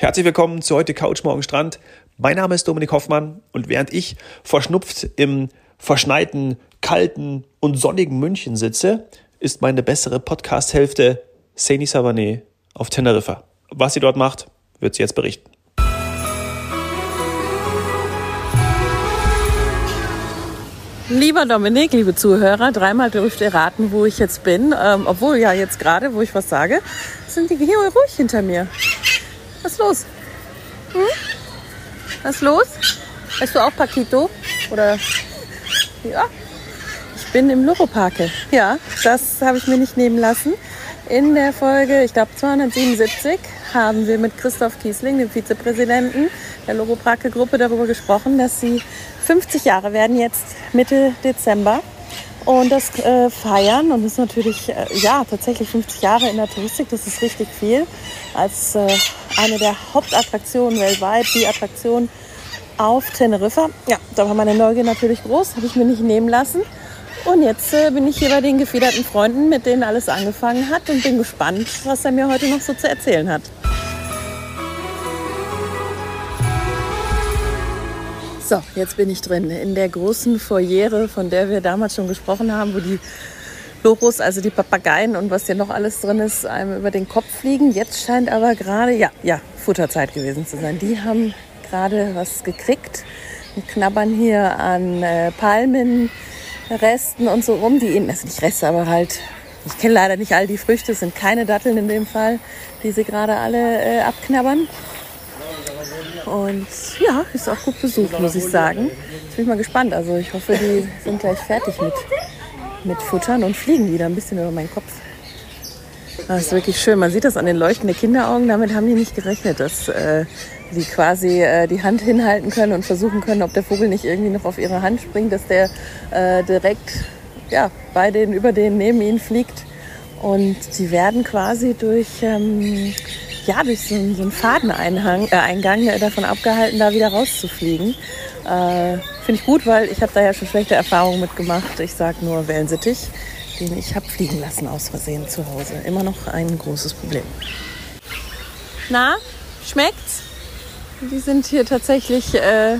Herzlich willkommen zu heute Couch Morgen Strand. Mein Name ist Dominik Hoffmann und während ich verschnupft im verschneiten, kalten und sonnigen München sitze, ist meine bessere Podcast-Hälfte Seni Savané auf Teneriffa. Was sie dort macht, wird sie jetzt berichten. Lieber Dominik, liebe Zuhörer, dreimal dürft ihr raten, wo ich jetzt bin. Ähm, obwohl ja jetzt gerade, wo ich was sage, sind die hier ruhig hinter mir. Was ist los? Hm? Was ist los? Weißt du auch Paquito? Oder ja? Ich bin im Loroparke. Ja, das habe ich mir nicht nehmen lassen. In der Folge, ich glaube 277, haben wir mit Christoph Kiesling, dem Vizepräsidenten der Loroparke-Gruppe, darüber gesprochen, dass sie 50 Jahre werden jetzt Mitte Dezember und das äh, feiern und das ist natürlich äh, ja tatsächlich 50 Jahre in der Touristik, das ist richtig viel als äh, eine der Hauptattraktionen weltweit, die Attraktion auf Teneriffa. Ja, da war meine Neugier natürlich groß, habe ich mir nicht nehmen lassen. Und jetzt äh, bin ich hier bei den gefiederten Freunden, mit denen alles angefangen hat und bin gespannt, was er mir heute noch so zu erzählen hat. So, jetzt bin ich drin in der großen Foyere, von der wir damals schon gesprochen haben, wo die Loros, also die Papageien und was hier noch alles drin ist, einem über den Kopf fliegen. Jetzt scheint aber gerade, ja, ja, Futterzeit gewesen zu sein. Die haben gerade was gekriegt und knabbern hier an äh, Palmenresten und so rum. Die, also nicht Reste, aber halt, ich kenne leider nicht all die Früchte, es sind keine Datteln in dem Fall, die sie gerade alle äh, abknabbern. Und ja, ist auch gut besucht, muss ich sagen. Jetzt bin ich mal gespannt. Also ich hoffe, die sind gleich fertig mit, mit Futtern und fliegen wieder ein bisschen über meinen Kopf. Das ist wirklich schön. Man sieht das an den leuchtenden Kinderaugen. Damit haben die nicht gerechnet, dass äh, sie quasi äh, die Hand hinhalten können und versuchen können, ob der Vogel nicht irgendwie noch auf ihre Hand springt, dass der äh, direkt ja, bei denen, über denen, neben ihnen fliegt. Und sie werden quasi durch ähm, ja, durch so, einen, so einen Fadeneingang äh, davon abgehalten, da wieder rauszufliegen. Äh, Finde ich gut, weil ich habe da ja schon schlechte Erfahrungen mitgemacht. Ich sage nur Wellensittich, den ich habe fliegen lassen aus Versehen zu Hause. Immer noch ein großes Problem. Na, schmeckt's? Die sind hier tatsächlich, äh,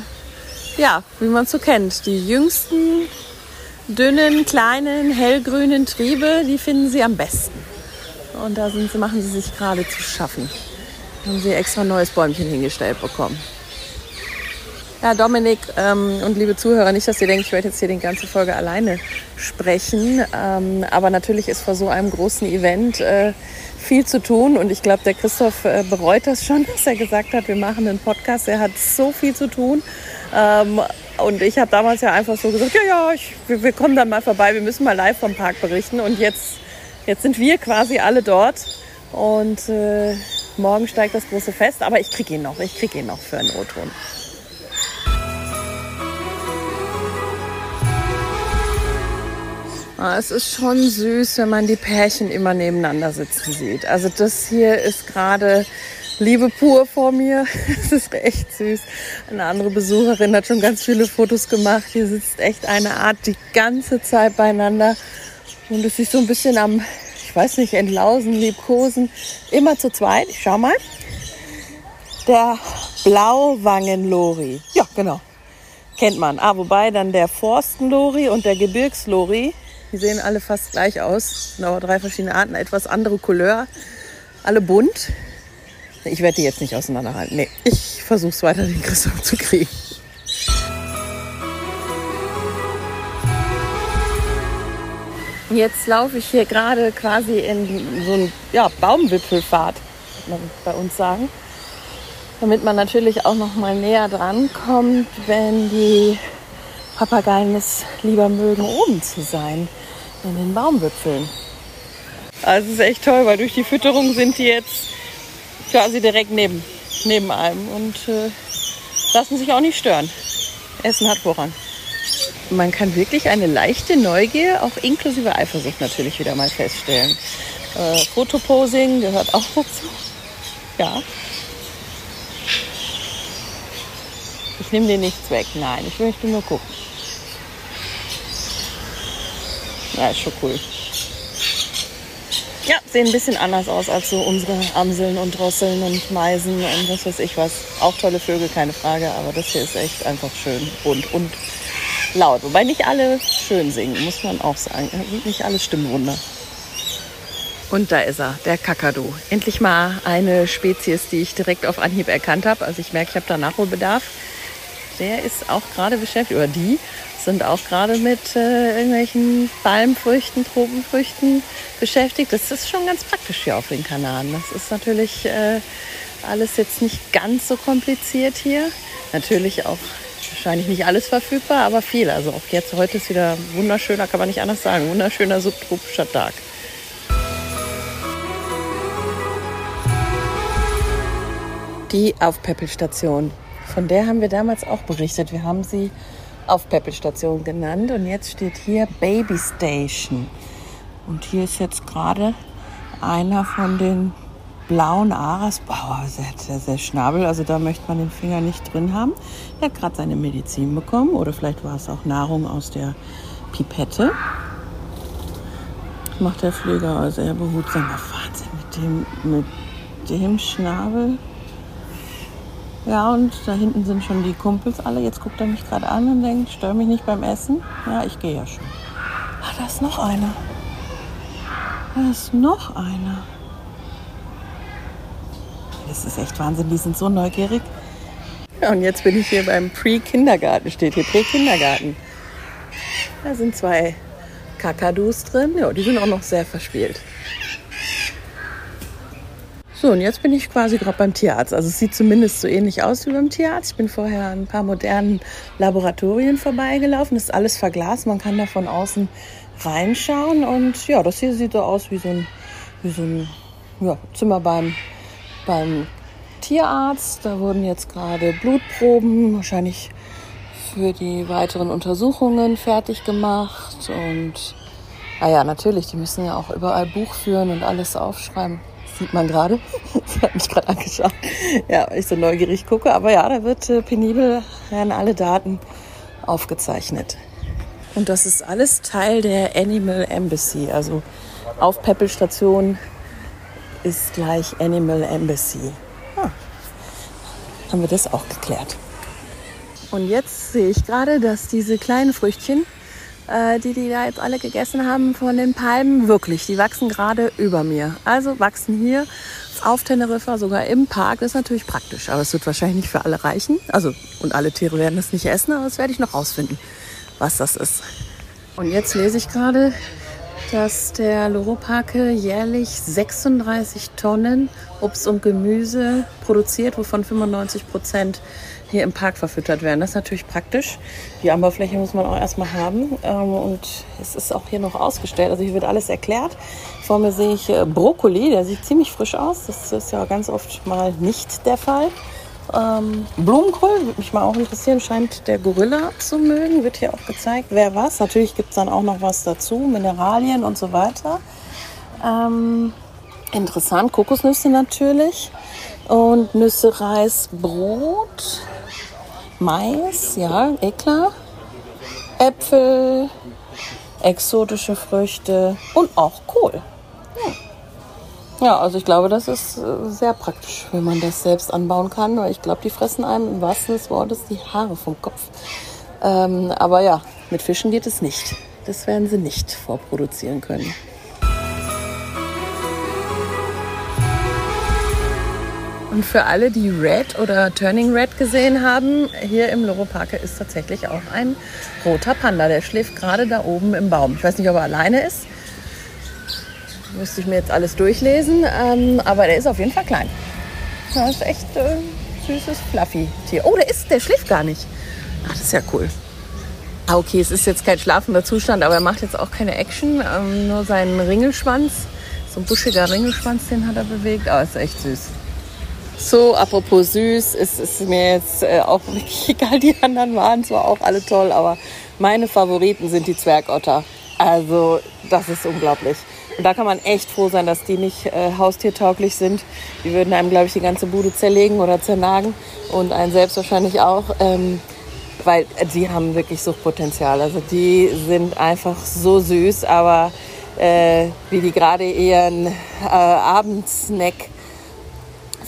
ja, wie man so kennt, die jüngsten, dünnen, kleinen, hellgrünen Triebe, die finden sie am besten. Und da sind, machen sie sich gerade zu schaffen. Da haben sie extra ein neues Bäumchen hingestellt bekommen. Ja, Dominik ähm, und liebe Zuhörer, nicht, dass ihr denkt, ich werde jetzt hier die ganze Folge alleine sprechen. Ähm, aber natürlich ist vor so einem großen Event äh, viel zu tun. Und ich glaube, der Christoph äh, bereut das schon, dass er gesagt hat, wir machen einen Podcast. Er hat so viel zu tun. Ähm, und ich habe damals ja einfach so gesagt, ja, ja, ich, wir, wir kommen dann mal vorbei, wir müssen mal live vom Park berichten. Und jetzt Jetzt sind wir quasi alle dort und äh, morgen steigt das große Fest, aber ich kriege ihn noch, ich kriege ihn noch für einen O-Ton. Es ist schon süß, wenn man die Pärchen immer nebeneinander sitzen sieht. Also das hier ist gerade Liebe pur vor mir. Es ist echt süß. Eine andere Besucherin hat schon ganz viele Fotos gemacht. Hier sitzt echt eine Art die ganze Zeit beieinander und es ist so ein bisschen am, ich weiß nicht, entlausen, liebkosen. Immer zu zweit. Ich schau mal. Der Blauwangenlori. Ja, genau. Kennt man. Ah, wobei dann der Forstenlori und der Gebirgslori, die sehen alle fast gleich aus. Aber drei verschiedene Arten, etwas andere Couleur. Alle bunt. Ich werde die jetzt nicht auseinanderhalten. Nee, ich versuche es weiter, den Christoph zu kriegen. Jetzt laufe ich hier gerade quasi in so einen ja, Baumwipfelfahrt, kann man bei uns sagen. Damit man natürlich auch noch mal näher dran kommt, wenn die Papageien es lieber mögen, oben zu sein, in den Baumwipfeln. Also es ist echt toll, weil durch die Fütterung sind die jetzt quasi direkt neben, neben einem und äh, lassen sich auch nicht stören. Essen hat voran man kann wirklich eine leichte Neugier, auch inklusive Eifersucht natürlich wieder mal feststellen. Äh, Fotoposing gehört auch dazu. Ja. Ich nehme dir nichts weg. Nein, ich möchte nur gucken. Ja, ist schon cool. Ja, sehen ein bisschen anders aus als so unsere Amseln und Drosseln und Meisen und was weiß ich was. Auch tolle Vögel, keine Frage, aber das hier ist echt einfach schön bunt und laut. Wobei nicht alle schön singen, muss man auch sagen. Nicht alles Stimmwunder. Und da ist er, der Kakadu. Endlich mal eine Spezies, die ich direkt auf Anhieb erkannt habe. Also ich merke, ich habe da Nachholbedarf. Der ist auch gerade beschäftigt, oder die sind auch gerade mit äh, irgendwelchen Palmfrüchten, Tropenfrüchten beschäftigt. Das ist schon ganz praktisch hier auf den Kanaren. Das ist natürlich äh, alles jetzt nicht ganz so kompliziert hier. Natürlich auch wahrscheinlich nicht alles verfügbar, aber viel. Also auch jetzt, heute ist wieder wunderschöner, kann man nicht anders sagen, wunderschöner subtropischer Tag. Die Aufpäppelstation. Von der haben wir damals auch berichtet. Wir haben sie Aufpäppelstation genannt und jetzt steht hier Baby Station. Und hier ist jetzt gerade einer von den blauen Aras. Boah, sehr, sehr, Schnabel. Also da möchte man den Finger nicht drin haben. Er hat gerade seine Medizin bekommen oder vielleicht war es auch Nahrung aus der Pipette. Macht der Pfleger also sehr behutsam. Wahnsinn mit dem, mit dem Schnabel. Ja, und da hinten sind schon die Kumpels alle. Jetzt guckt er mich gerade an und denkt, stör mich nicht beim Essen. Ja, ich gehe ja schon. Ah, da ist noch einer. Da ist noch einer. Das ist echt Wahnsinn, die sind so neugierig. Ja, und jetzt bin ich hier beim Pre-Kindergarten, steht hier Pre-Kindergarten. Da sind zwei Kakadus drin. Ja, die sind auch noch sehr verspielt. So, und jetzt bin ich quasi gerade beim Tierarzt. Also es sieht zumindest so ähnlich aus wie beim Tierarzt. Ich bin vorher an ein paar modernen Laboratorien vorbeigelaufen. Das ist alles verglast. Man kann da von außen reinschauen. Und ja, das hier sieht so aus wie so ein, wie so ein ja, Zimmer beim, beim Tierarzt. Da wurden jetzt gerade Blutproben, wahrscheinlich für die weiteren Untersuchungen fertig gemacht. Und ah ja, natürlich, die müssen ja auch überall Buch führen und alles aufschreiben sieht man gerade. Sie hat mich gerade angeschaut. Ja, weil ich so neugierig gucke. Aber ja, da wird äh, penibel, werden alle Daten aufgezeichnet. Und das ist alles Teil der Animal Embassy. Also auf Peppelstation ist gleich Animal Embassy. Ah, haben wir das auch geklärt. Und jetzt sehe ich gerade, dass diese kleinen Früchtchen die die da jetzt alle gegessen haben von den Palmen, wirklich, die wachsen gerade über mir. Also wachsen hier auf Teneriffa, sogar im Park. Das ist natürlich praktisch, aber es wird wahrscheinlich nicht für alle reichen. Also, und alle Tiere werden das nicht essen, aber das werde ich noch rausfinden, was das ist. Und jetzt lese ich gerade, dass der Loroparke jährlich 36 Tonnen Obst und Gemüse produziert, wovon 95 Prozent hier im Park verfüttert werden. Das ist natürlich praktisch. Die Anbaufläche muss man auch erstmal haben. Ähm, und es ist auch hier noch ausgestellt. Also hier wird alles erklärt. Vor mir sehe ich äh, Brokkoli, der sieht ziemlich frisch aus. Das ist ja ganz oft mal nicht der Fall. Ähm, Blumenkohl würde mich mal auch interessieren. Scheint der Gorilla zu mögen. Wird hier auch gezeigt, wer was. Natürlich gibt es dann auch noch was dazu. Mineralien und so weiter. Ähm, interessant. Kokosnüsse natürlich. Und Nüsse, Reis, Brot. Mais, ja, eh klar. Äpfel, exotische Früchte und auch Kohl. Hm. Ja, also ich glaube, das ist äh, sehr praktisch, wenn man das selbst anbauen kann, weil ich glaube, die fressen einem im wahrsten des Wortes die Haare vom Kopf. Ähm, aber ja, mit Fischen geht es nicht. Das werden sie nicht vorproduzieren können. Und für alle, die Red oder Turning Red gesehen haben, hier im Loro Parke ist tatsächlich auch ein roter Panda. Der schläft gerade da oben im Baum. Ich weiß nicht, ob er alleine ist. Müsste ich mir jetzt alles durchlesen. Ähm, aber der ist auf jeden Fall klein. Das ist echt äh, süßes Fluffy-Tier. Oh, der ist, der schläft gar nicht. Ach, das ist ja cool. Ah, okay, es ist jetzt kein schlafender Zustand, aber er macht jetzt auch keine Action. Ähm, nur seinen Ringelschwanz. So ein buschiger Ringelschwanz, den hat er bewegt. Aber ist echt süß. So, apropos süß, ist es mir jetzt äh, auch wirklich egal. Die anderen waren zwar auch alle toll, aber meine Favoriten sind die Zwergotter. Also, das ist unglaublich. Und da kann man echt froh sein, dass die nicht äh, haustiertauglich sind. Die würden einem, glaube ich, die ganze Bude zerlegen oder zernagen und einen selbst wahrscheinlich auch. Ähm, weil die haben wirklich Suchtpotenzial. Also die sind einfach so süß, aber äh, wie die gerade ihren äh, Abendsnack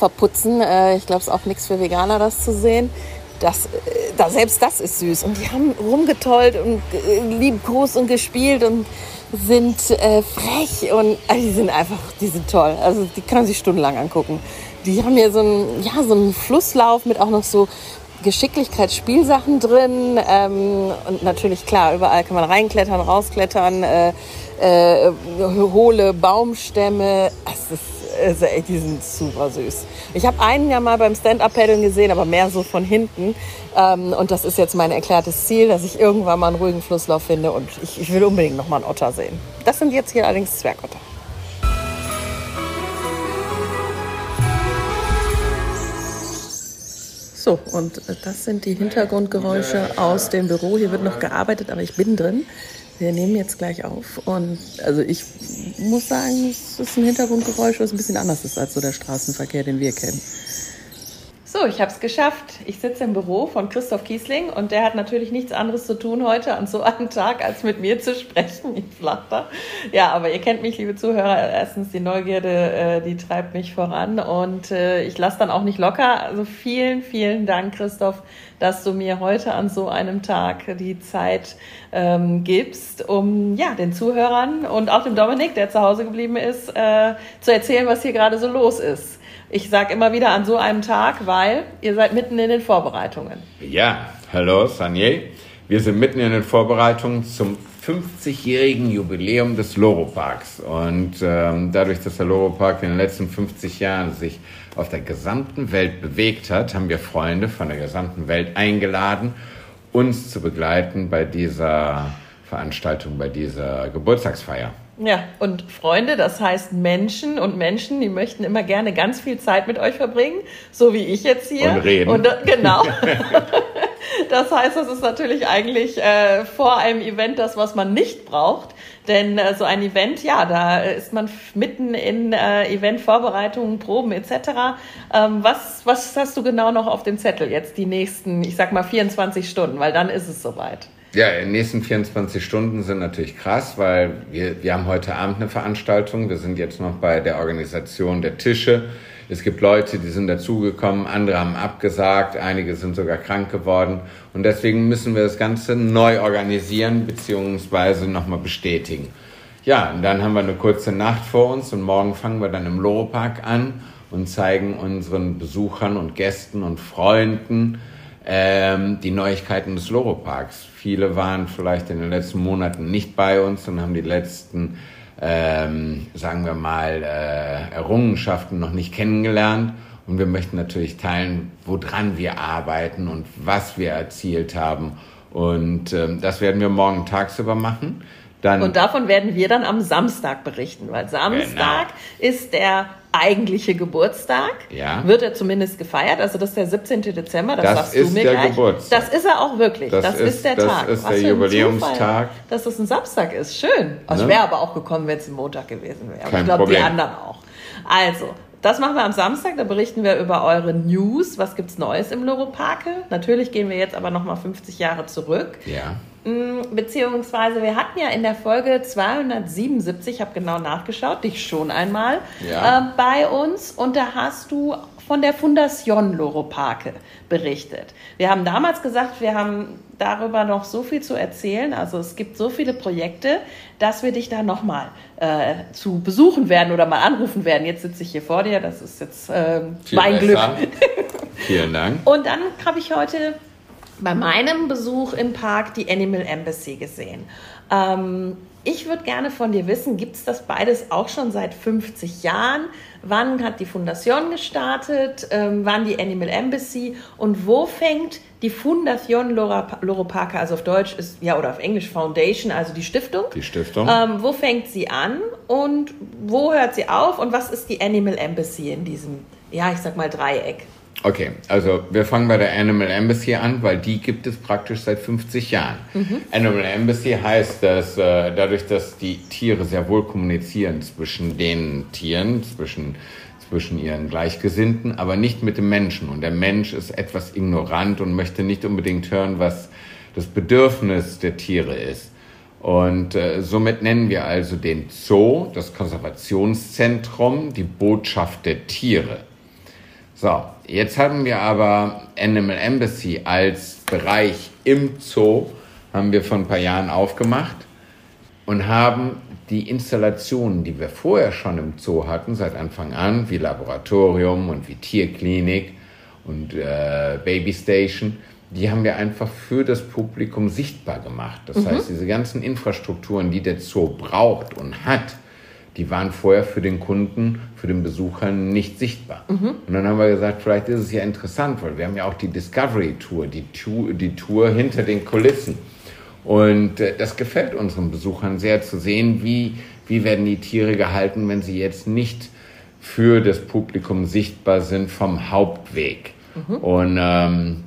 verputzen. Äh, ich glaube, es ist auch nichts für Veganer, das zu sehen. Das, äh, da, selbst das ist süß. Und die haben rumgetollt und äh, liebkost und gespielt und sind äh, frech und äh, die sind einfach, die sind toll. Also die kann man sich stundenlang angucken. Die haben hier so einen, ja, so einen Flusslauf mit auch noch so Geschicklichkeitsspielsachen drin ähm, und natürlich klar, überall kann man reinklettern, rausklettern, äh, äh, hohle Baumstämme. Es ist, also, ey, die sind super süß. Ich habe einen ja mal beim Stand-Up-Paddeln gesehen, aber mehr so von hinten. Ähm, und das ist jetzt mein erklärtes Ziel, dass ich irgendwann mal einen ruhigen Flusslauf finde und ich, ich will unbedingt noch mal einen Otter sehen. Das sind jetzt hier allerdings Zwergotter. So, und das sind die Hintergrundgeräusche aus dem Büro. Hier wird noch gearbeitet, aber ich bin drin. Wir nehmen jetzt gleich auf. Und also ich muss sagen, es ist ein Hintergrundgeräusch, was ein bisschen anders ist als so der Straßenverkehr, den wir kennen. So, ich habe es geschafft. Ich sitze im Büro von Christoph Kiesling und der hat natürlich nichts anderes zu tun heute an so einem Tag, als mit mir zu sprechen. Ich flatter. Ja, aber ihr kennt mich, liebe Zuhörer. Erstens, die Neugierde, äh, die treibt mich voran und äh, ich lasse dann auch nicht locker. Also vielen, vielen Dank, Christoph, dass du mir heute an so einem Tag die Zeit ähm, gibst, um ja, den Zuhörern und auch dem Dominik, der zu Hause geblieben ist, äh, zu erzählen, was hier gerade so los ist. Ich sage immer wieder an so einem Tag, weil ihr seid mitten in den Vorbereitungen. Ja, hallo Sanje. Wir sind mitten in den Vorbereitungen zum 50-jährigen Jubiläum des Loro-Parks. Und ähm, dadurch, dass der Loro-Park in den letzten 50 Jahren sich auf der gesamten Welt bewegt hat, haben wir Freunde von der gesamten Welt eingeladen, uns zu begleiten bei dieser Veranstaltung, bei dieser Geburtstagsfeier. Ja, und Freunde, das heißt Menschen und Menschen, die möchten immer gerne ganz viel Zeit mit euch verbringen, so wie ich jetzt hier. Und reden. Und, genau. das heißt, das ist natürlich eigentlich äh, vor einem Event das, was man nicht braucht. Denn äh, so ein Event, ja, da ist man mitten in äh, Eventvorbereitungen, Proben etc. Ähm, was, was hast du genau noch auf dem Zettel jetzt die nächsten, ich sag mal 24 Stunden, weil dann ist es soweit. Ja, in den nächsten 24 Stunden sind natürlich krass, weil wir, wir haben heute Abend eine Veranstaltung. Wir sind jetzt noch bei der Organisation der Tische. Es gibt Leute, die sind dazugekommen, andere haben abgesagt, einige sind sogar krank geworden. Und deswegen müssen wir das Ganze neu organisieren beziehungsweise nochmal bestätigen. Ja, und dann haben wir eine kurze Nacht vor uns und morgen fangen wir dann im Loro-Park an und zeigen unseren Besuchern und Gästen und Freunden ähm, die Neuigkeiten des Loro-Parks. Viele waren vielleicht in den letzten Monaten nicht bei uns und haben die letzten, ähm, sagen wir mal, äh, Errungenschaften noch nicht kennengelernt. Und wir möchten natürlich teilen, woran wir arbeiten und was wir erzielt haben. Und ähm, das werden wir morgen tagsüber machen. Dann und davon werden wir dann am Samstag berichten, weil Samstag genau. ist der eigentliche Geburtstag. Ja. Wird er zumindest gefeiert. Also das ist der 17. Dezember, das, das sagst du mir der gleich. Geburtstag. Das ist er auch wirklich. Das, das ist, ist, der das Tag. Das ist Was der Jubiläumstag. dass das ein Samstag ist. Schön. Also ne? wäre aber auch gekommen, wenn es ein Montag gewesen wäre. Kein ich glaube, die anderen auch. Also, das machen wir am Samstag, da berichten wir über eure News. Was gibt's Neues im Loroparke? Natürlich gehen wir jetzt aber nochmal 50 Jahre zurück. Ja. Mm, beziehungsweise wir hatten ja in der Folge 277, ich habe genau nachgeschaut, dich schon einmal ja. äh, bei uns und da hast du von der Fundation Loroparke berichtet. Wir haben damals gesagt, wir haben darüber noch so viel zu erzählen. Also es gibt so viele Projekte, dass wir dich da nochmal äh, zu besuchen werden oder mal anrufen werden. Jetzt sitze ich hier vor dir, das ist jetzt äh, mein Glück. Vielen Dank. Und dann habe ich heute bei meinem Besuch im Park die Animal Embassy gesehen. Ähm, ich würde gerne von dir wissen, gibt es das beides auch schon seit 50 Jahren? Wann hat die Fundation gestartet? Ähm, wann die Animal Embassy? Und wo fängt die Fundation Loro Parker, also auf Deutsch ist, ja, oder auf Englisch Foundation, also die Stiftung? Die Stiftung. Ähm, wo fängt sie an und wo hört sie auf? Und was ist die Animal Embassy in diesem, ja, ich sag mal Dreieck? Okay, also wir fangen bei der Animal Embassy an, weil die gibt es praktisch seit 50 Jahren. Mhm. Animal Embassy heißt, dass äh, dadurch, dass die Tiere sehr wohl kommunizieren zwischen den Tieren, zwischen, zwischen ihren Gleichgesinnten, aber nicht mit dem Menschen. Und der Mensch ist etwas ignorant und möchte nicht unbedingt hören, was das Bedürfnis der Tiere ist. Und äh, somit nennen wir also den Zoo, das Konservationszentrum, die Botschaft der Tiere. So, jetzt haben wir aber Animal Embassy als Bereich im Zoo, haben wir vor ein paar Jahren aufgemacht und haben die Installationen, die wir vorher schon im Zoo hatten, seit Anfang an, wie Laboratorium und wie Tierklinik und äh, Baby Station, die haben wir einfach für das Publikum sichtbar gemacht. Das mhm. heißt, diese ganzen Infrastrukturen, die der Zoo braucht und hat, die waren vorher für den Kunden, für den Besucher nicht sichtbar. Mhm. Und dann haben wir gesagt, vielleicht ist es ja interessant, weil wir haben ja auch die Discovery Tour, die Tour, die Tour hinter den Kulissen. Und äh, das gefällt unseren Besuchern sehr zu sehen, wie, wie werden die Tiere gehalten, wenn sie jetzt nicht für das Publikum sichtbar sind vom Hauptweg. Mhm. Und ähm,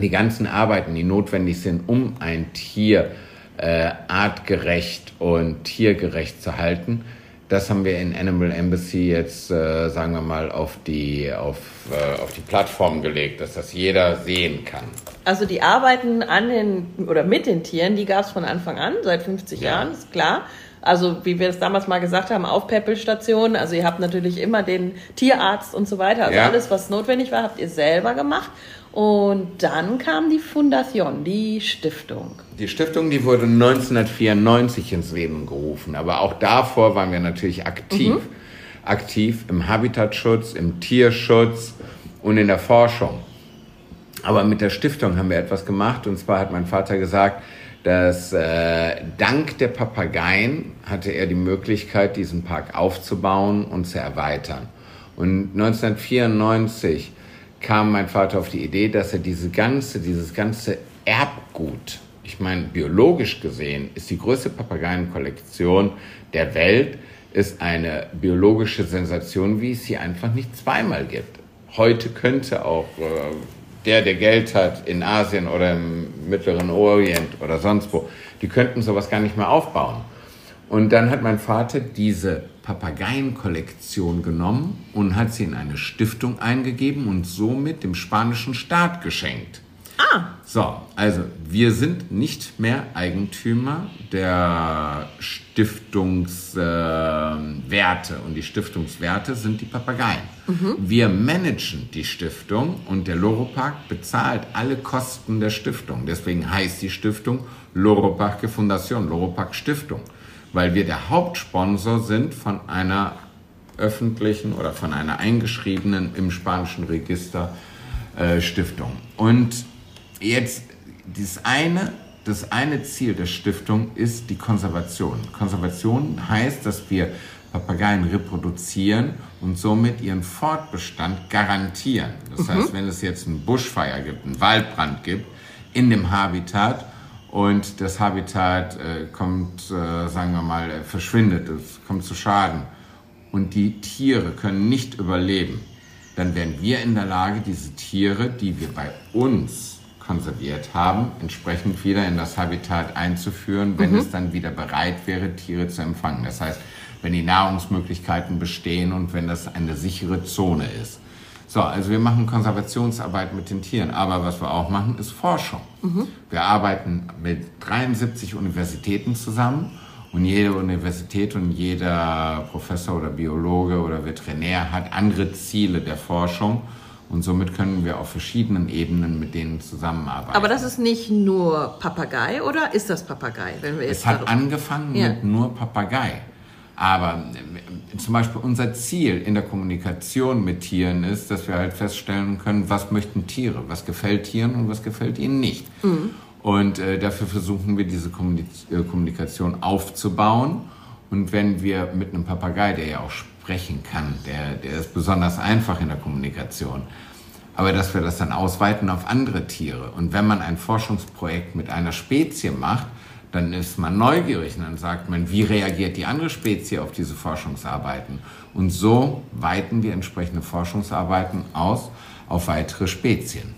die ganzen Arbeiten, die notwendig sind, um ein Tier äh, artgerecht und tiergerecht zu halten, das haben wir in Animal Embassy jetzt, äh, sagen wir mal, auf die, auf, äh, auf die Plattform gelegt, dass das jeder sehen kann. Also die Arbeiten an den oder mit den Tieren, die gab es von Anfang an, seit 50 ja. Jahren, ist klar. Also wie wir es damals mal gesagt haben, auf Peppelstationen. Also ihr habt natürlich immer den Tierarzt und so weiter. Also ja. alles, was notwendig war, habt ihr selber gemacht. Und dann kam die Fundation, die Stiftung. Die Stiftung, die wurde 1994 ins Leben gerufen. Aber auch davor waren wir natürlich aktiv. Mhm. Aktiv im Habitatschutz, im Tierschutz und in der Forschung. Aber mit der Stiftung haben wir etwas gemacht. Und zwar hat mein Vater gesagt, dass äh, dank der Papageien hatte er die Möglichkeit, diesen Park aufzubauen und zu erweitern. Und 1994 kam mein Vater auf die Idee, dass er diese ganze, dieses ganze Erbgut, ich meine, biologisch gesehen ist die größte Papageienkollektion der Welt, ist eine biologische Sensation, wie es sie einfach nicht zweimal gibt. Heute könnte auch äh, der, der Geld hat in Asien oder im Mittleren Orient oder sonst wo, die könnten sowas gar nicht mehr aufbauen. Und dann hat mein Vater diese Papageienkollektion genommen und hat sie in eine Stiftung eingegeben und somit dem spanischen Staat geschenkt. Ah. So, also wir sind nicht mehr Eigentümer der Stiftungswerte äh, und die Stiftungswerte sind die Papageien. Mhm. Wir managen die Stiftung und der Loropark bezahlt alle Kosten der Stiftung. Deswegen heißt die Stiftung Loropark Fundation, Loropark Stiftung, weil wir der Hauptsponsor sind von einer öffentlichen oder von einer eingeschriebenen im spanischen Register äh, Stiftung. Und Jetzt, das eine, das eine Ziel der Stiftung ist die Konservation. Konservation heißt, dass wir Papageien reproduzieren und somit ihren Fortbestand garantieren. Das mhm. heißt, wenn es jetzt einen Buschfeuer gibt, einen Waldbrand gibt in dem Habitat und das Habitat äh, kommt, äh, sagen wir mal, äh, verschwindet, es kommt zu Schaden und die Tiere können nicht überleben, dann wären wir in der Lage, diese Tiere, die wir bei uns konserviert haben, entsprechend wieder in das Habitat einzuführen, wenn mhm. es dann wieder bereit wäre, Tiere zu empfangen. Das heißt, wenn die Nahrungsmöglichkeiten bestehen und wenn das eine sichere Zone ist. So, also wir machen Konservationsarbeit mit den Tieren, aber was wir auch machen, ist Forschung. Mhm. Wir arbeiten mit 73 Universitäten zusammen und jede Universität und jeder Professor oder Biologe oder Veterinär hat andere Ziele der Forschung. Und somit können wir auf verschiedenen Ebenen mit denen zusammenarbeiten. Aber das ist nicht nur Papagei, oder ist das Papagei? Wenn wir jetzt es hat angefangen ja. mit nur Papagei. Aber äh, zum Beispiel unser Ziel in der Kommunikation mit Tieren ist, dass wir halt feststellen können, was möchten Tiere, was gefällt Tieren und was gefällt ihnen nicht. Mhm. Und äh, dafür versuchen wir diese äh, Kommunikation aufzubauen. Und wenn wir mit einem Papagei, der ja auch sprechen kann. Der, der ist besonders einfach in der Kommunikation. Aber dass wir das dann ausweiten auf andere Tiere. Und wenn man ein Forschungsprojekt mit einer Spezie macht, dann ist man neugierig und dann sagt man, wie reagiert die andere Spezie auf diese Forschungsarbeiten? Und so weiten wir entsprechende Forschungsarbeiten aus auf weitere Spezien.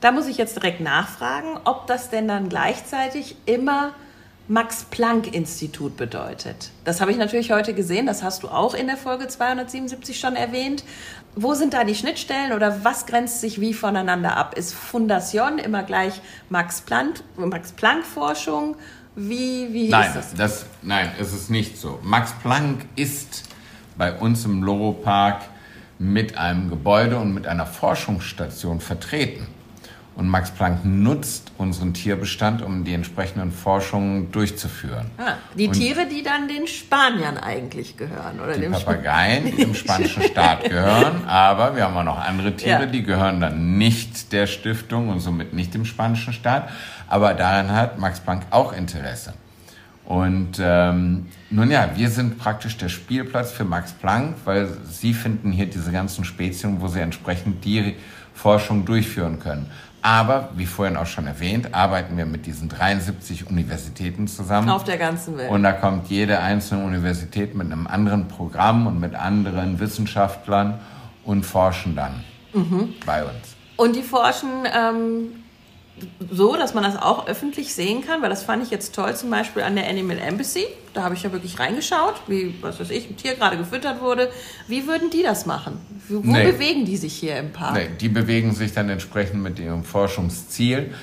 Da muss ich jetzt direkt nachfragen, ob das denn dann gleichzeitig immer Max-Planck-Institut bedeutet. Das habe ich natürlich heute gesehen, das hast du auch in der Folge 277 schon erwähnt. Wo sind da die Schnittstellen oder was grenzt sich wie voneinander ab? Ist Fundation immer gleich Max-Planck-Forschung? Max Wie, wie nein, ist das? das? Nein, es ist nicht so. Max Planck ist bei uns im Loro-Park mit einem Gebäude und mit einer Forschungsstation vertreten. Und Max Planck nutzt unseren Tierbestand, um die entsprechenden Forschungen durchzuführen. Ah, die und Tiere, die dann den Spaniern eigentlich gehören, oder die dem Papageien, die dem spanischen Staat gehören, aber wir haben auch noch andere Tiere, Ja. die gehören dann nicht der Stiftung und somit nicht dem spanischen Staat. Aber daran hat Max Planck auch Interesse. Und ähm, nun ja, wir sind praktisch der Spielplatz für Max Planck, weil sie finden hier diese ganzen Spezien, wo sie entsprechend die Forschung durchführen können. Aber, wie vorhin auch schon erwähnt, arbeiten wir mit diesen 73 Universitäten zusammen. Auf der ganzen Welt. Und da kommt jede einzelne Universität mit einem anderen Programm und mit anderen Wissenschaftlern und forschen dann Mhm. bei uns. Und die forschen ähm, so, dass man das auch öffentlich sehen kann, weil das fand ich jetzt toll, zum Beispiel an der Animal Embassy. Da habe ich ja wirklich reingeschaut, wie, was weiß ich, ein Tier gerade gefüttert wurde. Wie würden die das machen? Wo Nee. bewegen die sich hier im Park? Nee, die bewegen sich dann entsprechend mit ihrem Forschungsziel.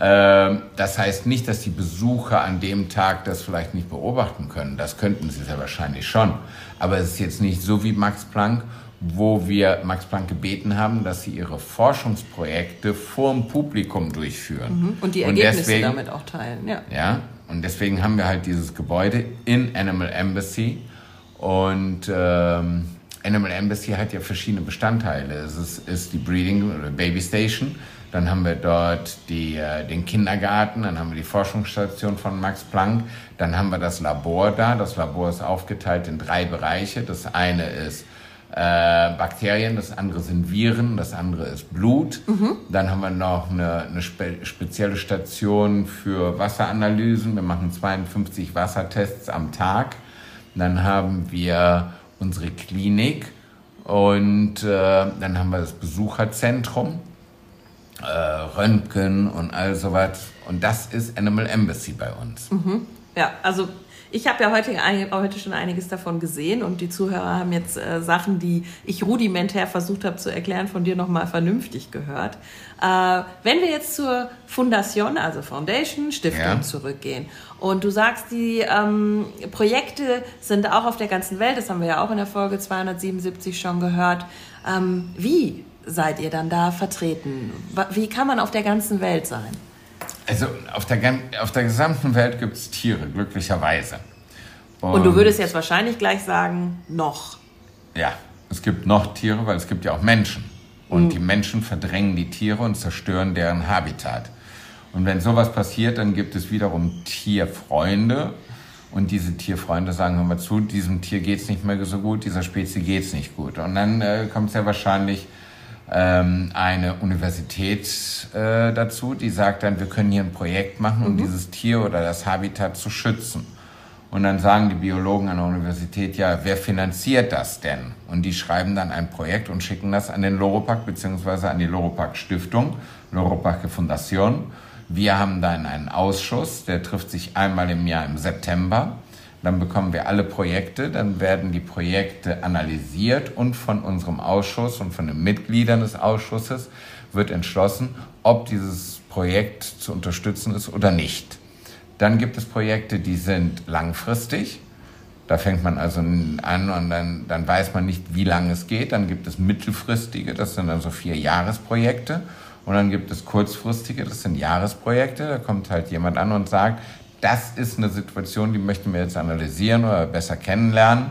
Ähm, Das heißt nicht, dass die Besucher an dem Tag das vielleicht nicht beobachten können. Das könnten sie sehr wahrscheinlich schon. Aber es ist jetzt nicht so wie Max Planck, wo wir Max Planck gebeten haben, dass sie ihre Forschungsprojekte vor dem Publikum durchführen. Und die Ergebnisse deswegen- damit auch teilen. Ja. Ja, und deswegen haben wir halt dieses Gebäude in Animal Embassy. Und ähm, Animal Embassy hat ja verschiedene Bestandteile. Es ist, ist die Breeding oder Baby Station. Dann haben wir dort die, äh, den Kindergarten, dann haben wir die Forschungsstation von Max Planck, dann haben wir das Labor da. Das Labor ist aufgeteilt in drei Bereiche. Das eine ist äh, Bakterien, das andere sind Viren, das andere ist Blut. Dann haben wir noch eine, eine spe spezielle Station für Wasseranalysen. Wir machen 52 Wassertests am Tag. Dann haben wir unsere Klinik und äh, dann haben wir das Besucherzentrum, äh, Röntgen und all sowas. Und das ist Animal Embassy bei uns. Ja, also ich habe ja heute, heute schon einiges davon gesehen und die Zuhörer haben jetzt äh, Sachen, die ich rudimentär versucht habe zu erklären, von dir nochmal vernünftig gehört. Äh, wenn wir jetzt zur Fundation, also Foundation, Stiftung Ja. zurückgehen und du sagst, die ähm, Projekte sind auch auf der ganzen Welt, das haben wir ja auch in der Folge 277 schon gehört. Ähm, wie seid ihr dann da vertreten? Wie kann man auf der ganzen Welt sein? Also auf der, auf der gesamten Welt gibt es Tiere, glücklicherweise. Und du würdest jetzt wahrscheinlich gleich sagen, noch. Ja, es gibt noch Tiere, weil es gibt ja auch Menschen. Und die Menschen verdrängen die Tiere und zerstören deren Habitat. Und wenn sowas passiert, dann gibt es wiederum Tierfreunde. Und diese Tierfreunde sagen, mal zu, diesem Tier geht's nicht mehr so gut, dieser Spezie geht's nicht gut. Und dann äh, kommt sehr wahrscheinlich ähm, eine Universität äh, dazu, die sagt dann, wir können hier ein Projekt machen, um dieses Tier oder das Habitat zu schützen. Und dann sagen die Biologen an der Universität, ja, wer finanziert das denn? Und die schreiben dann ein Projekt und schicken das an den Loropark beziehungsweise an die Loropark Stiftung, Loropark Fundation. Wir haben dann einen Ausschuss, der trifft sich einmal im Jahr im September. Dann bekommen wir alle Projekte, dann werden die Projekte analysiert und von unserem Ausschuss und von den Mitgliedern des Ausschusses wird entschlossen, ob dieses Projekt zu unterstützen ist oder nicht. Dann gibt es Projekte, die sind langfristig. Da fängt man also an und dann, dann weiß man nicht, wie lange es geht. Dann gibt es mittelfristige, das sind dann so vier Jahresprojekte. Und dann gibt es kurzfristige, das sind Jahresprojekte. Da kommt halt jemand an und sagt, das ist eine Situation, die möchten wir jetzt analysieren oder besser kennenlernen.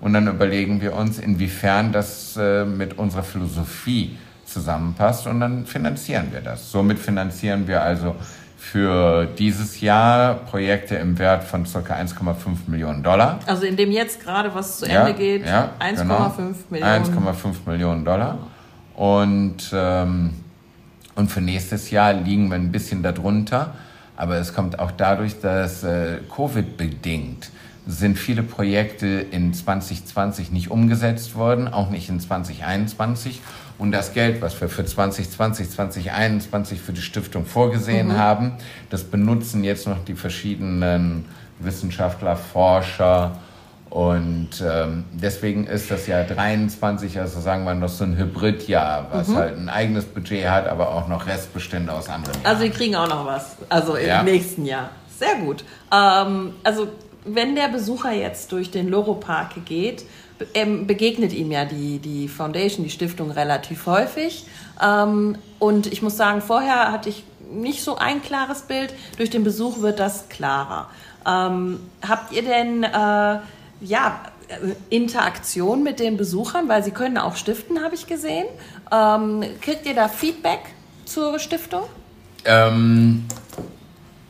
Und dann überlegen wir uns, inwiefern das äh, mit unserer Philosophie zusammenpasst und dann finanzieren wir das. Somit finanzieren wir also für dieses Jahr Projekte im Wert von ca. 1,5 Millionen Dollar. Also in dem jetzt gerade was zu Ende geht, 1,5 genau. Millionen. 1,5 Millionen Dollar. Und, ähm, und für nächstes Jahr liegen wir ein bisschen darunter. Aber es kommt auch dadurch, dass äh, Covid-bedingt sind viele Projekte in 2020 nicht umgesetzt worden, auch nicht in 2021. Und das Geld, was wir für 2020, 2021 für die Stiftung vorgesehen haben, das benutzen jetzt noch die verschiedenen Wissenschaftler, Forscher. Und ähm, deswegen ist das Jahr 23, also sagen wir noch so ein Hybridjahr, was halt ein eigenes Budget hat, aber auch noch Restbestände aus anderen Jahren. Also die kriegen auch noch was. Also im Ja. nächsten Jahr. Sehr gut. Ähm, also wenn der Besucher jetzt durch den Loro-Park geht, ähm, begegnet ihm ja die, die Foundation, die Stiftung relativ häufig. Ähm, und ich muss sagen, vorher hatte ich nicht so ein klares Bild. Durch den Besuch wird das klarer. Ähm, habt ihr denn äh, ja, Interaktion mit den Besuchern, weil sie können auch stiften, habe ich gesehen. Ähm, kriegt ihr da Feedback zur Stiftung? Ähm,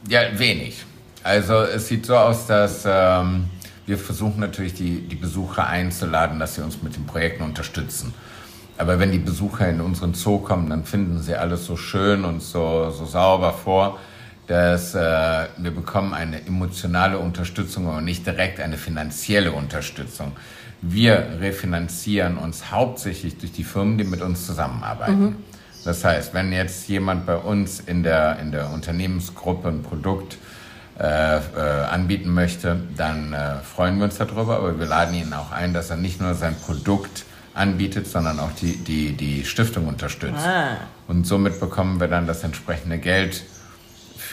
ja, wenig. Also es sieht so aus, dass ähm, wir versuchen natürlich die, die Besucher einzuladen, dass sie uns mit den Projekten unterstützen. Aber wenn die Besucher in unseren Zoo kommen, dann finden sie alles so schön und so, so sauber vor, dass äh, wir bekommen eine emotionale Unterstützung und nicht direkt eine finanzielle Unterstützung. Wir refinanzieren uns hauptsächlich durch die Firmen, die mit uns zusammenarbeiten. Mhm. Das heißt, wenn jetzt jemand bei uns in der, in der Unternehmensgruppe ein Produkt äh, äh, anbieten möchte, dann äh, freuen wir uns darüber, aber wir laden ihn auch ein, dass er nicht nur sein Produkt anbietet, sondern auch die, die, die Stiftung unterstützt. Ah. Und somit bekommen wir dann das entsprechende Geld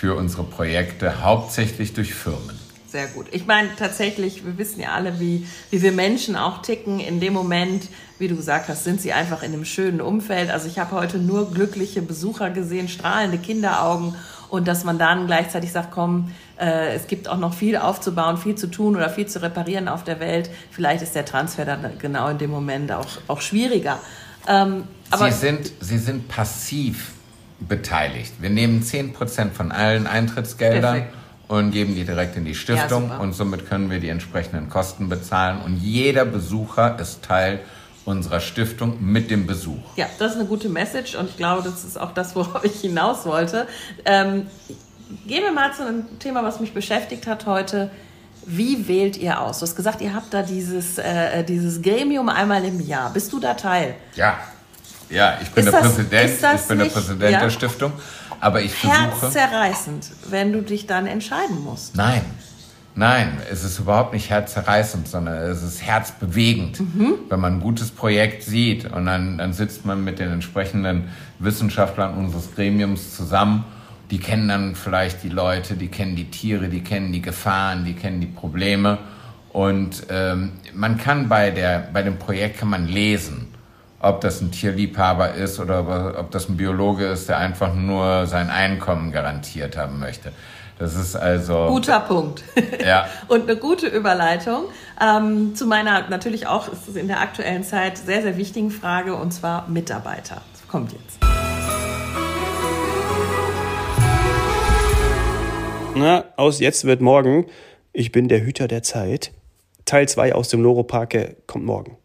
für unsere Projekte, hauptsächlich durch Firmen. Sehr gut. Ich meine, tatsächlich, wir wissen ja alle, wie, wie wir Menschen auch ticken. In dem Moment, wie du gesagt hast, sind sie einfach in einem schönen Umfeld. Also ich habe heute nur glückliche Besucher gesehen, strahlende Kinderaugen und dass man dann gleichzeitig sagt, komm, äh, es gibt auch noch viel aufzubauen, viel zu tun oder viel zu reparieren auf der Welt. Vielleicht ist der Transfer dann genau in dem Moment auch, auch schwieriger. Ähm, aber Sie, sind, Sie sind passiv beteiligt. Wir nehmen 10% von allen Eintrittsgeldern Perfekt. und geben die direkt in die Stiftung ja, und somit können wir die entsprechenden Kosten bezahlen und jeder Besucher ist Teil unserer Stiftung mit dem Besuch. Ja, das ist eine gute Message und ich glaube, das ist auch das, worauf ich hinaus wollte. Ähm, gehen wir mal zu einem Thema, was mich beschäftigt hat heute. Wie wählt ihr aus? Du hast gesagt, ihr habt da dieses, äh, dieses Gremium einmal im Jahr. Bist du da Teil? Ja, ja, ich bin ist der das, Präsident, ich bin der Präsident ja? der Stiftung. Aber ich versuche. Herzzerreißend, wenn du dich dann entscheiden musst. Nein, nein, es ist überhaupt nicht herzzerreißend, sondern es ist herzbewegend, mhm. wenn man ein gutes Projekt sieht und dann, dann sitzt man mit den entsprechenden Wissenschaftlern unseres Gremiums zusammen. Die kennen dann vielleicht die Leute, die kennen die Tiere, die kennen die Gefahren, die kennen die Probleme. Und ähm, man kann bei, der, bei dem Projekt kann man lesen ob das ein Tierliebhaber ist oder ob das ein Biologe ist, der einfach nur sein Einkommen garantiert haben möchte. Das ist also. Guter Punkt. Ja. Und eine gute Überleitung ähm, zu meiner natürlich auch ist es in der aktuellen Zeit sehr, sehr wichtigen Frage und zwar Mitarbeiter. Das kommt jetzt. Na, aus jetzt wird morgen. Ich bin der Hüter der Zeit. Teil 2 aus dem Loro Parke kommt morgen.